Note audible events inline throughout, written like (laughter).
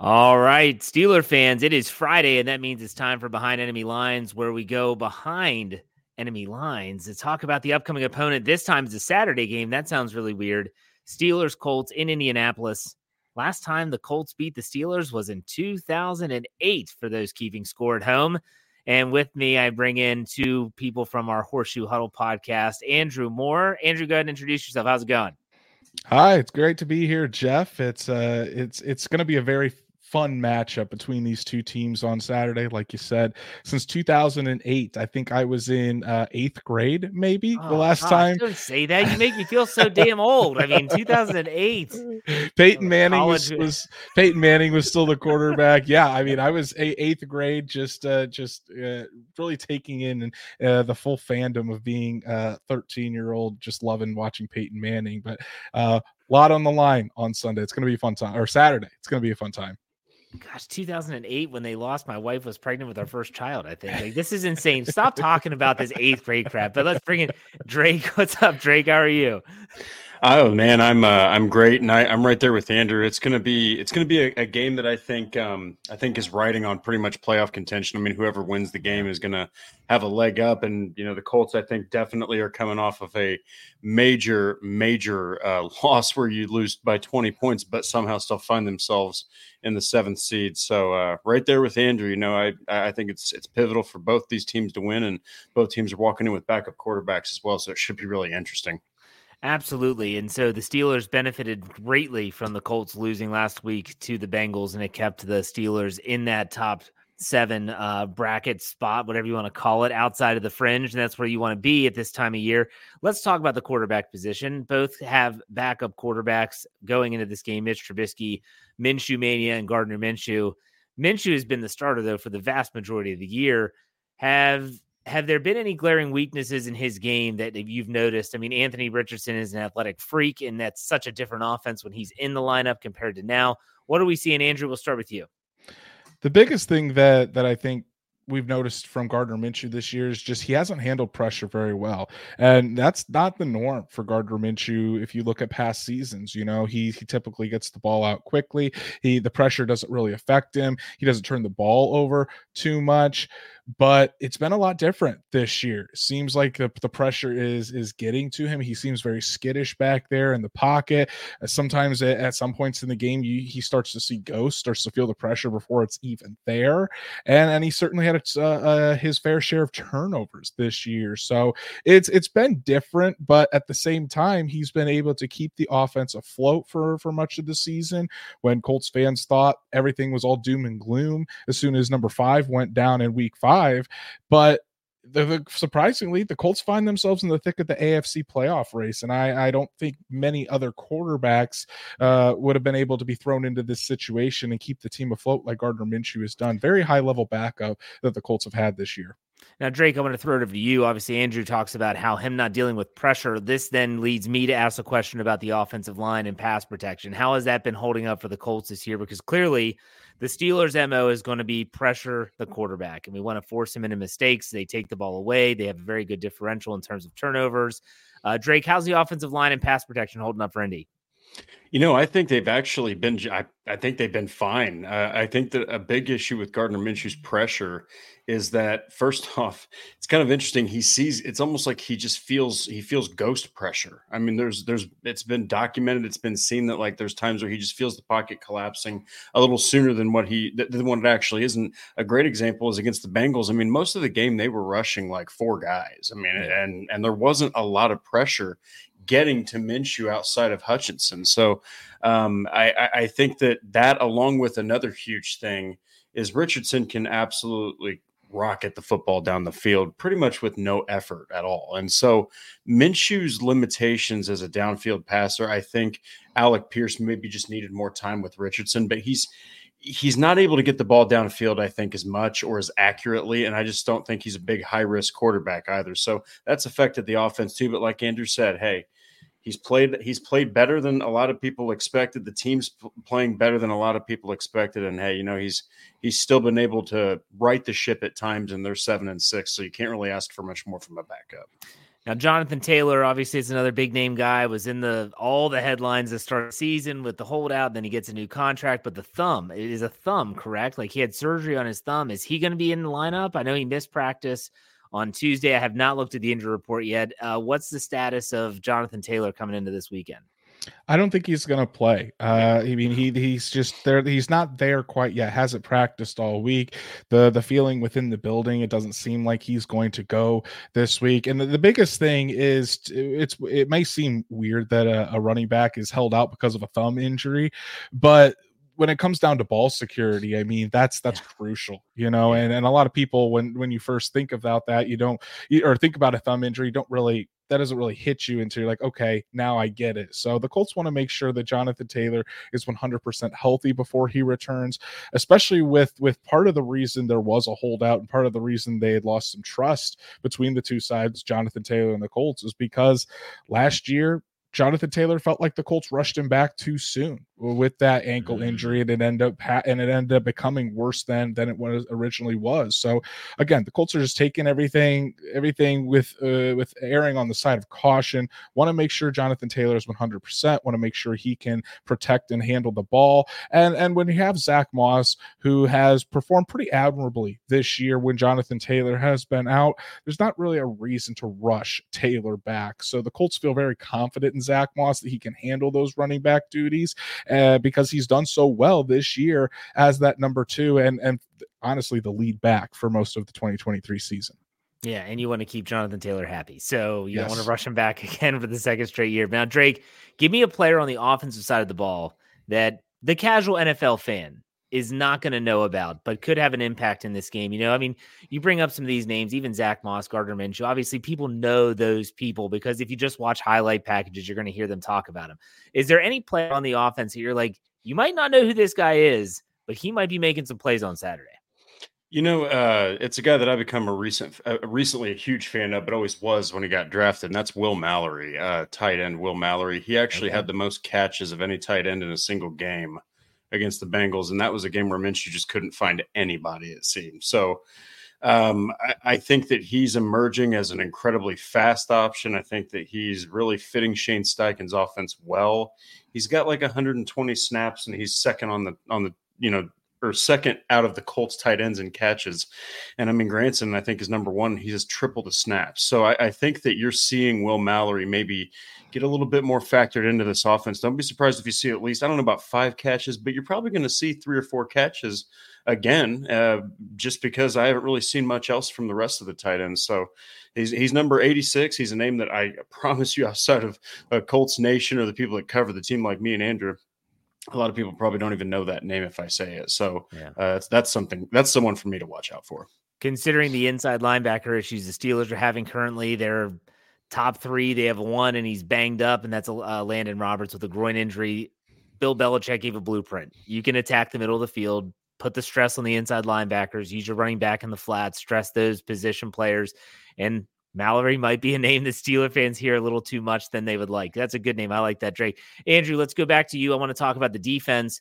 All right, Steeler fans, it is Friday, and that means it's time for Behind Enemy Lines, where we go behind enemy lines to talk about the upcoming opponent. This time is a Saturday game. That sounds really weird. Steelers Colts in Indianapolis. Last time the Colts beat the Steelers was in 2008 for those keeping score at home. And with me, I bring in two people from our Horseshoe Huddle podcast, Andrew Moore. Andrew, go ahead and introduce yourself. How's it going? Hi, it's great to be here, Jeff. It's uh it's it's going to be a very fun matchup between these two teams on Saturday. Like you said, since 2008, I think I was in uh, eighth grade, maybe oh, the last gosh, time. Don't say that. You make me feel so damn old. I mean, 2008. (laughs) Peyton Manning was, was, Peyton Manning was still the quarterback. yeah, I mean, I was a, eighth grade, just uh, just uh, really taking in uh, the full fandom of being a 13 year old, just loving watching Peyton Manning. But uh, a lot on the line on Sunday. It's going to be a fun time, or Saturday. It's going to be a fun time gosh 2008 when they lost my wife was pregnant with our first child i think. Like this is insane. Stop talking about this eighth grade crap but let's bring in drake. (laughs) What's up drake? How are you Oh man, I'm uh, I'm great, and I, am right there with Andrew. It's gonna be it's gonna be a, a game that I think um, I think is riding on pretty much playoff contention. I mean, whoever wins the game is gonna have a leg up, and you know the Colts I think definitely are coming off of a major major uh, (laughs) loss where you lose by 20 points, but somehow still find themselves in the seventh seed. So uh, right there with Andrew, you know I I think it's it's pivotal for both these teams to win, and both teams are walking in with backup quarterbacks as well, so it should be really interesting. Absolutely. And so the Steelers benefited greatly from the Colts losing last week to the Bengals, and it kept the Steelers in that top seven uh, bracket spot, whatever you want to call it, outside of the fringe. And that's where you want to be at this time of year. Let's talk about the quarterback position. Both have backup quarterbacks going into this game Mitch Trubisky, Minshew Mania, and Gardner Minshew. Minshew has been the starter, though, for the vast majority of the year. Have have there been any glaring weaknesses in his game that you've noticed? I mean, Anthony Richardson is an athletic freak, and that's such a different offense when he's in the lineup compared to now. What are we seeing, Andrew? We'll start with you. The biggest thing that that I think we've noticed from Gardner Minshew this year is just he hasn't handled pressure very well. And that's not the norm for Gardner Minshew if you look at past seasons. You know, he he typically gets the ball out quickly. He the pressure doesn't really affect him. He doesn't turn the ball over too much. But it's been a lot different this year. seems like the, the pressure is is getting to him. He seems very skittish back there in the pocket. Uh, sometimes at, at, some points in the game, you, he starts to see ghosts, starts to feel the pressure before it's even there. And and he certainly had uh, uh, his fair share of turnovers this year. So it's it's been different, but at the same time, he's been able to keep the offense afloat for for much of the season. When Colts fans thought everything was all doom and gloom as soon as number five went down in week five But the, the, surprisingly, the Colts find themselves in the thick of the AFC playoff race, and I, I don't think many other quarterbacks uh, would have been able to be thrown into this situation and keep the team afloat like Gardner Minshew has done. Very high level backup that the Colts have had this year. Now, Drake, I'm going to throw it over to you. Obviously, Andrew talks about how him not dealing with pressure. This then leads me to ask a question about the offensive line and pass protection. How has that been holding up for the Colts this year? Because clearly, the Steelers' MO is going to be pressure the quarterback, and we want to force him into mistakes. They take the ball away. They have a very good differential in terms of turnovers. Uh, Drake, how's the offensive line and pass protection holding up for Indy? You know, I think they've actually been. I, I think they've been fine. Uh, I think that a big issue with Gardner Minshew's pressure is that first (laughs) off, it's kind of interesting. He sees it's almost like he just feels he feels ghost pressure. I mean, there's there's it's been documented. It's been seen that like there's times where he just feels the pocket collapsing a little sooner than what he than what it actually isn't. a great example is against the Bengals. I mean, most of the game they were rushing like four guys. I mean, and and there wasn't a lot of pressure getting to Minshew outside of Hutchinson. So um, I, I think that that, along with another huge thing, is Richardson can absolutely rocket the football down the field pretty much with no effort at all. And so Minshew's limitations as a downfield passer, I think Alec Pierce maybe just needed more time with Richardson, but he's he's not able to get the ball downfield, I think, as much or as accurately. And I just don't think he's a big high risk quarterback either. So that's affected the offense too. But like Andrew said, hey, He's played he's played better than a lot of people expected. The team's playing better than a lot of people expected. And hey, you know, he's he's still been able to right the ship at times and they're seven and six. So you can't really ask for much more from a backup. Now, Jonathan Taylor, obviously, is another big name guy. Was in the all the headlines to start the season with the holdout. Then he gets a new contract, but the thumb it is a thumb, correct? Like he had surgery on his thumb. Is he going to be in the lineup? I know he missed practice on Tuesday. I have not looked at the injury report yet. Uh, what's the status of Jonathan Taylor coming into this weekend? I don't think he's going to play. Uh, I mean, he he's just there. He's not there quite yet. Hasn't practiced all week. the The feeling within the building, it doesn't seem like he's going to go this week. And the, the biggest thing is, it's it may seem weird that a, a running back is held out because of a thumb injury, but when it comes down to ball security, I mean that's that's yeah. crucial, you know. And and a lot of people when when you first think about that, you don't you, or think about a thumb injury, you don't really that doesn't really hit you until you're like, okay, now I get it. So the Colts want to make sure that Jonathan Taylor is 100% healthy before he returns, especially with with part of the reason there was a holdout and part of the reason they had lost some trust between the two sides, Jonathan Taylor and the Colts, is because last year Jonathan Taylor felt like the Colts rushed him back too soon with that ankle mm-hmm. injury, and it ended up and it ended up becoming worse than than it was originally was. So again, the Colts are just taking everything everything with uh, with erring on the side of caution. Want to make sure Jonathan Taylor is 100. percent Want to make sure he can protect and handle the ball. And and when you have Zach Moss, who has performed pretty admirably this year, when Jonathan Taylor has been out, there's not really a reason to rush Taylor back. So the Colts feel very confident Zach Moss that he can handle those running back duties uh, because he's done so well this year as that number two and and honestly the lead back for most of the 2023 season. Yeah, and you want to keep Jonathan Taylor happy. So you yes. don't want to rush him back (laughs) again for the second straight year. Now, Drake, give me a player on the offensive side of the ball that the casual NFL fan is not going to know about, but could have an impact in this game. You know, I mean, you bring up some of these names, even Zach Moss, Gardner Minshew. Obviously, people know those people because if you just watch highlight packages, you're going to hear them talk about them. Is there any player on the offense that you're like, you might not know who this guy is, but he might be making some plays on Saturday? You know, uh, it's a guy that I've become a recent, uh, recently a huge fan of, but always was when he got drafted, and that's Will Mallory, uh, tight end Will Mallory. He actually okay. had the most catches of any tight end in a single game against the Bengals, and that was a game where Minshew just couldn't find anybody. It seemed so. Um, I, I, think that he's emerging as an incredibly fast option. I think that he's really fitting Shane Steichen's offense well. He's got like 120 snaps, and he's second on the on the you know or second out of the Colts tight ends in catches. And I mean, Granson, I think, is number one. He has tripled the snaps. So I, I, think that you're seeing Will Mallory maybe get a little bit more factored into this offense. Don't be surprised if you see at least, I don't know about five catches, but you're probably going to see three or four catches again, uh, just because I haven't really seen much else from the rest of the tight ends. So he's, he's number 86. He's a name that I (laughs) promise you outside of uh, Colts Nation or the people that cover the team like me and Andrew a lot of people probably don't even know that name if I say it. So yeah. uh, that's something that's someone for me to watch out for. Considering the inside linebacker issues the Steelers are having currently, they're top three. They have one, and he's banged up, and that's uh, Landon Roberts with a groin injury. Bill Belichick gave a blueprint. You can attack the middle of the field, put the stress on the inside linebackers, use your running back in the flat, stress those position players, and Mallory might be a name that Steeler fans hear a little too much than they would like. That's a good name. I like that, Drake. Andrew, let's go back to you. I want to talk about the defense.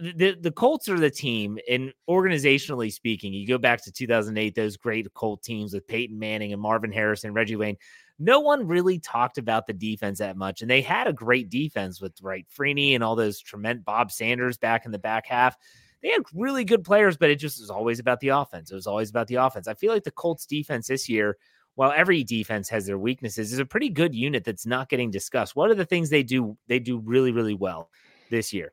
The, the Colts are the team, and organizationally speaking, you go back to 2008, those great Colt teams with Peyton Manning and Marvin Harrison, Reggie Wayne. No one really talked about the defense that much, and they had a great defense with Dwight Freeney and all those tremendous Bob Sanders back in the back half. They had really good players, but it just was always about the offense. It was always about the offense. I feel like the Colts defense this year while every defense has their weaknesses, is a pretty good unit that's not getting discussed. What are the things they do they do really really well this year?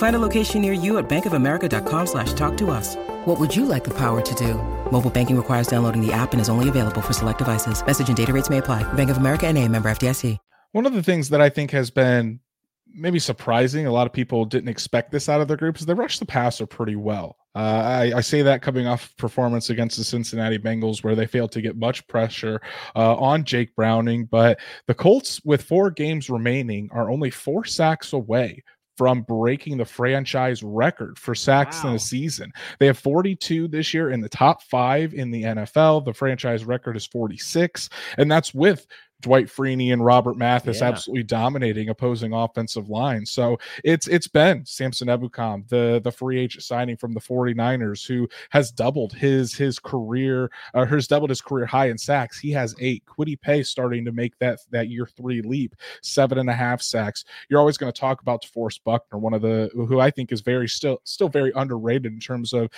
Find a location near you at bankofamerica.com slash talk to us. What would you like the power to do? Mobile banking requires downloading the app and is only available for select devices. Message and data rates may apply. Bank of America and a member FDIC. One of the things that I think has been maybe surprising, a lot of people didn't expect this out of their group, is they rush the passer pretty well. Uh, I, I, say that coming off performance against the Cincinnati Bengals, where they failed to get much pressure uh, on Jake Browning. But the Colts, with four games remaining, are only four sacks away from breaking the franchise record for sacks wow. in a season. They have 42 this year in the top five in the NFL. The franchise record is 46, and that's with Dwight Freeney and Robert Mathis yeah. absolutely dominating opposing offensive lines. So it's it's been Samson Ebukam, the the free agent signing from the 49ers, who has doubled his his career, uh, has doubled his career high in sacks. He has eight. Kwity Paye starting to make that that year three leap, seven and a half sacks. You're always going to talk about DeForest Buckner, one of the who I think is very still still very underrated in terms of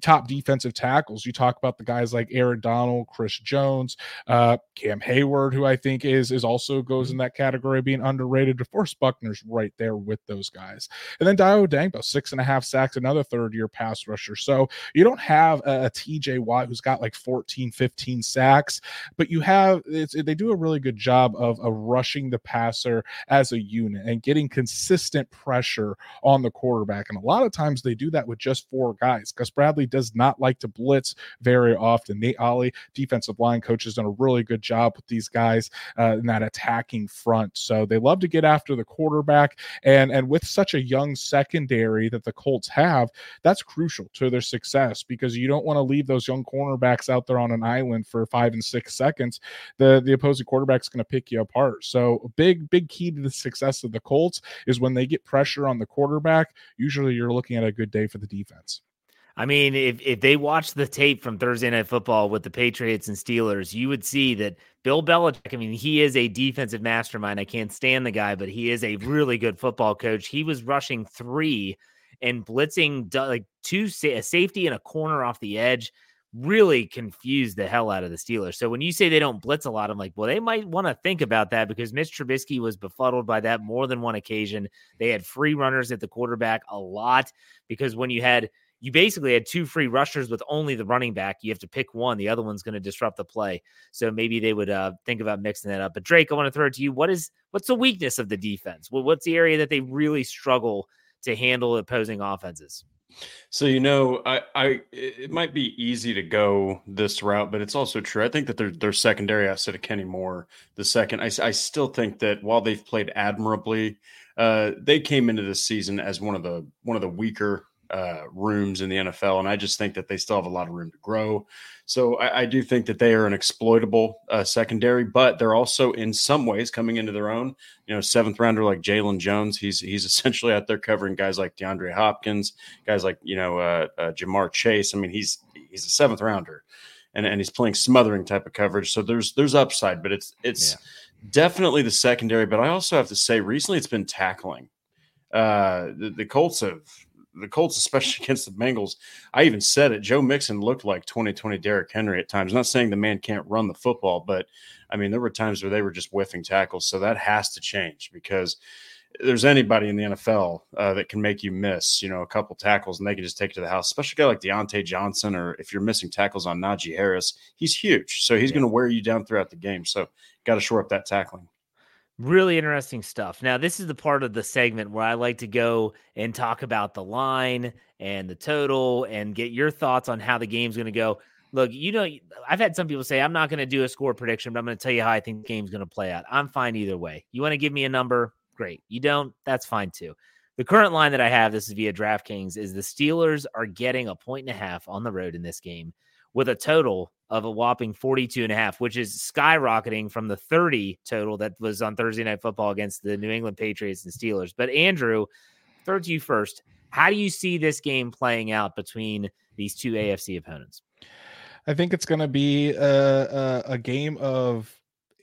top defensive tackles. You talk about the guys like Aaron Donald, Chris Jones, uh, Cam Heyward, who I think is is also goes in mm-hmm. that category being underrated. DeForest Buckner's right there with those guys. And then Dayo Odeyingbo, six and a half sacks, another third year pass rusher. So you don't have a, a TJ Watt who's got like 14, 15 sacks, but you have they do a really good job of, of rushing the passer as a unit and getting consistent pressure on the quarterback. And a lot of times they do that with just four guys. Gus Bradley Bradley does not like to blitz very often. Nate Ollie, defensive line coach, has done a really good job with these guys uh, in that attacking front. So they love to get after the quarterback. And, and with such a young secondary that the Colts have, that's crucial to their success because you don't want to leave those young cornerbacks out there on an island for five and six seconds. The, the opposing quarterback's going to pick you apart. So a big, big key to the success of the Colts is when they get pressure on the quarterback, usually you're looking at a good day for the defense. I mean, if if they watch the tape from Thursday Night Football with the Patriots and Steelers, you would see that Bill Belichick. I mean, he is a defensive mastermind. I can't stand the guy, but he is a really good football coach. He was rushing three and blitzing like two a safety and a corner off the edge. Really confused the hell out of the Steelers. So when you say they don't blitz a lot, I'm like, well, they might want to think about that because Mitch Trubisky was befuddled by that more than one occasion. They had free runners at the quarterback a lot because when you had you basically had two free rushers with only the running back. You have to pick one. The other one's going to disrupt the play. So maybe they would uh, think about mixing that up. But Drake, I want to throw it to you. What is what's the weakness of the defense? what's the area that they really struggle to handle opposing offenses? So you know, I, I it might be easy to go this route, but it's also true. I think that their their secondary I asset of Kenny Moore, the second, I, I still think that while they've played admirably, uh, they came into this season as one of the one of the weaker uh, rooms in the NFL, and I just think that they still have a lot of room to grow. So I, I do think that they are an exploitable uh, secondary, but they're also in some ways coming into their own. You know, seventh rounder like Jaylon Jones, he's he's (laughs) essentially out there covering guys like DeAndre Hopkins, guys like you know uh, uh, Ja'Marr Chase. I mean, he's he's a seventh rounder, and and he's playing smothering type of coverage. So there's there's upside, but it's it's yeah. definitely the secondary. But I also have to say, recently it's been tackling. Uh, the, the Colts have the Colts, especially (laughs) against the Bengals, I even said it. Joe Mixon looked like 2020 Derrick Henry at times. not saying the man can't run the football, but I mean, there were times where they were just whiffing tackles. So that has to change because there's anybody in the NFL uh, that can make you miss, you know, a couple tackles and they can just take it to the house, especially a guy like Diontae Johnson, or if you're missing tackles on Najee Harris, he's huge. So he's yeah. going to wear you down throughout the game. So got to shore up that tackling. Really interesting stuff. Now, this is the part of the segment where I like to go and talk about the line and the total and get your thoughts on how the game's going to go. Look, you know, I've had some people say, I'm not going to do a score prediction, but I'm going to tell you how I think the game's going to play out. I'm fine either way. You want to give me a number? Great. You don't? That's fine too. The current line that I have, this is via DraftKings, is the Steelers are getting a point and a half on the road in this game with a total of a whopping 42 and a half, which is skyrocketing from the 30 total that was on Thursday night football against the New England Patriots and Steelers. But Andrew, throw to you first. How do you see this game playing out between these two AFC opponents? I think it's going to be a, a, a game of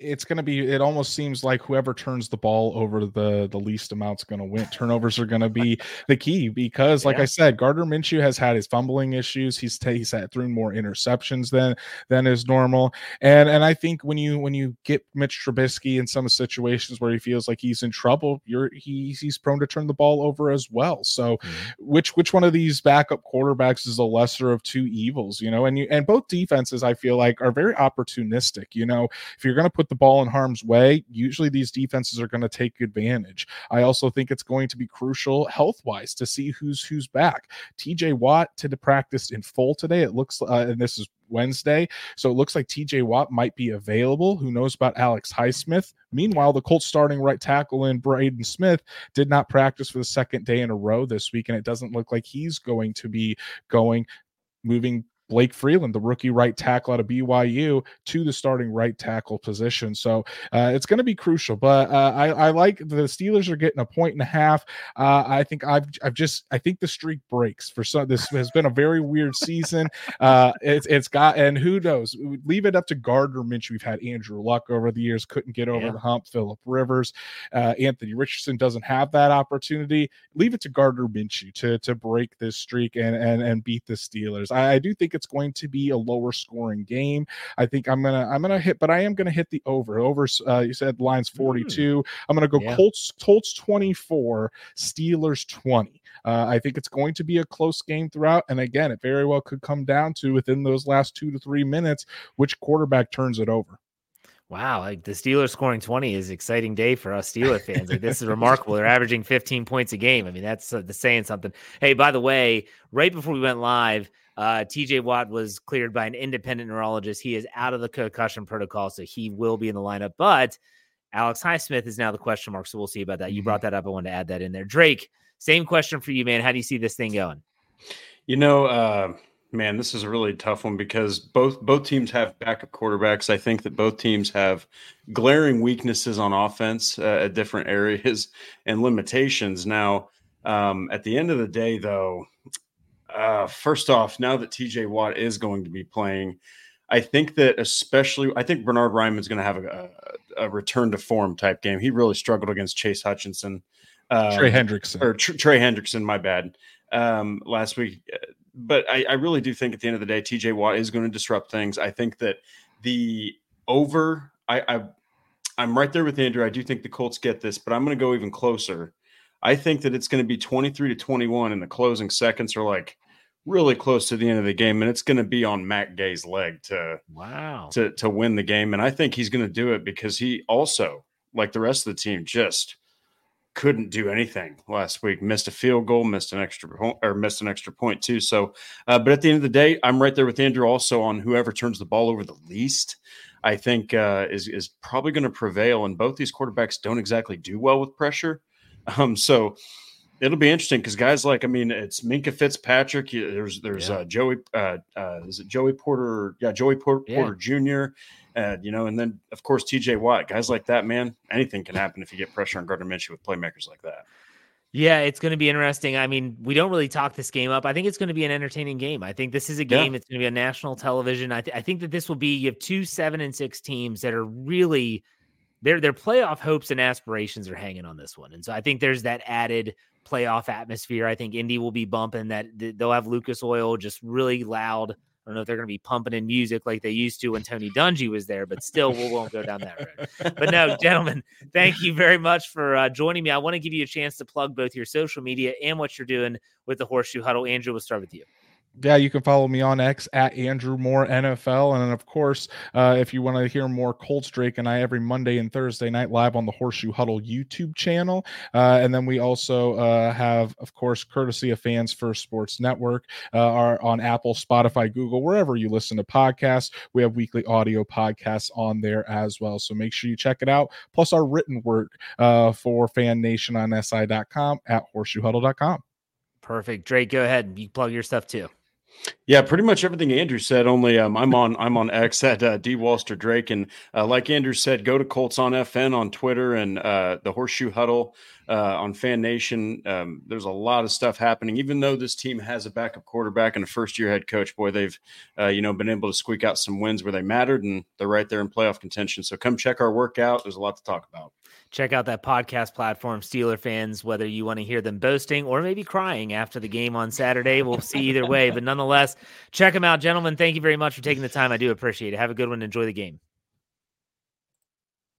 it's going to be it almost seems like whoever turns the ball over the the least amount's going to win. Turnovers are going to be (laughs) the key because like yeah. i said gardner minshew has had his fumbling issues. He's he's had through more interceptions than than is normal. And and i think when you when you get mitch trubisky in some situations where he feels like he's in trouble you're he's he's prone to turn the ball over as well. So mm-hmm. which which one of these backup quarterbacks is the lesser of two evils you know? And you and both defenses i feel like are very opportunistic you know? If you're going to put the ball in harm's way, usually these defenses are going to take advantage. I also think it's going to be crucial health wise to see who's who's back. TJ Watt to the practice in full today. It looks, uh, and this is Wednesday. So it looks like TJ Watt might be available. Who knows about Alex Highsmith? Meanwhile, the Colts starting right tackle in Braden Smith did not practice for the second day in a row this week, and it doesn't look like he's going to be going moving Blake Freeland, the rookie right tackle out of BYU, to the starting right tackle position. So uh, it's going to be crucial. But uh, I, I, like the Steelers are getting a point and a half. Uh, I think I've I've just I think the streak breaks for some. This has been a very weird season. Uh, it's it's got and who knows? Leave it up to Gardner Minshew. We've had Andrew Luck over the years, couldn't get over yeah. the hump. Philip Rivers, uh, Anthony Richardson doesn't have that opportunity. Leave it to Gardner Minshew to to break this streak and and and beat the Steelers. I, I do think it's it's going to be a lower scoring game. I think I'm gonna I'm gonna hit, but I am gonna hit the over. Over. Uh, you said lines hmm. 42. Mm. I'm gonna go yeah. Colts Colts 24, Steelers 20. Uh, I think it's going to be a close game throughout, and again, it very well could come down to within those last two to three minutes which quarterback turns it over. Wow, like the Steelers scoring 20 is exciting day for us Steelers (laughs) fans. Like this is remarkable. They're averaging 15 points a game. I mean, that's uh, the saying something. Hey, by the way, right before we went live, uh, TJ Watt was cleared by an independent neurologist. He is out of the concussion protocol, so he will be in the lineup. But Alex Highsmith is now the question mark, so we'll see about that. You mm-hmm. brought that up. I wanted to add that in there. Drake, same question for you, man. How do you see this thing going? You know, uh, man, this is a really tough one because both both teams have backup quarterbacks. I think that both teams have glaring weaknesses on offense uh, at different areas and limitations. Now, um, at the end of the day, though, uh, Uh, first off, now that TJ Watt is going to be playing, I think that especially, I think Bernhard Raimann's going to have a, a, a, return to form type game. He really struggled against Chase Hutchinson. Um, Trey Hendrickson. Or Tr- Trey Hendrickson, my bad, um, last week. But I, I really do think at the end of the day, TJ Watt is going to disrupt things. I think that the over, I, I I'm right there with Andrew. I do think the Colts get this, but I'm going to go even closer. I think that it's going to be 23 to 21, and the closing seconds are like really close to the end of the game, and it's going to be on Matt Gay's leg to wow to to win the game. And I think he's going to do it because he also, like the rest of the team, just couldn't do anything last week. Missed a field goal, missed an extra point, or missed an extra point too. So, uh, but at the end of the day, I'm right there with Andrew also on whoever turns the ball over the least. I think uh, is is probably going to prevail. And both these quarterbacks don't exactly do well with pressure. (laughs) Um, so it'll be interesting because guys like I mean it's Minkah Fitzpatrick. There's there's yeah. uh, Joey uh, uh, is it Joey Porter? Yeah, Joey Porter, yeah. Porter Jr. Uh, you know, and then of course TJ Watt. Guys like that, man, anything can happen if you get pressure on Gardner Minshew with playmakers like that. Yeah, it's going to be interesting. I mean, we don't really talk this game up. I think it's going to be an entertaining game. I think this is a game. Yeah. It's going to be a national television. I, th- I think that this will be. You have two seven and six teams that are really their their playoff hopes and aspirations are hanging on this one, and so I think there's that added playoff atmosphere. I think Indy will be bumping that. They'll have Lucas Oil just really loud. I don't know if they're going to be pumping in music like they used to when Tony Dungy was there, but still, we won't go down that road. But no, (laughs) gentlemen, thank you very much for uh, joining me. I want to give you a chance to plug both your social media and what you're doing with the Horseshoe Huddle. Andrew, we'll start with you yeah, you can follow me on X at Andrew Moore NFL. And then, of course, uh, if you want to hear more Colts Drake and I every Monday and Thursday night live on the Horseshoe Huddle YouTube channel. Uh, and then we also uh, have, of course, courtesy of Fans First Sports Network, uh, are on Apple, Spotify, Google, wherever you listen to podcasts. We have weekly audio podcasts on there as well. So make sure you check it out. Plus, our written work uh, for Fan Nation on SI.com at horseshoehuddle.com. Perfect. Drake, go ahead. You plug your stuff too. Yeah, pretty much everything Andrew said. Only um, I'm on I'm on X at uh, D Walster Drake, and uh, like Andrew said, go to Colts on FN on Twitter and uh, the Horseshoe Huddle uh, on Fan Nation. Um, there's a lot of stuff happening. Even though this team has a backup quarterback and a first year head coach, boy, they've uh, you know been able to squeak out some wins where they mattered, and they're right there in playoff contention. So come check our workout. There's a lot to talk about check out that podcast platform, Steeler fans, whether you want to hear them boasting or maybe crying after the game on Saturday. We'll see either way. But nonetheless, check them out, gentlemen. Thank you very much for taking the time. I do appreciate it. Have a good one. Enjoy the game.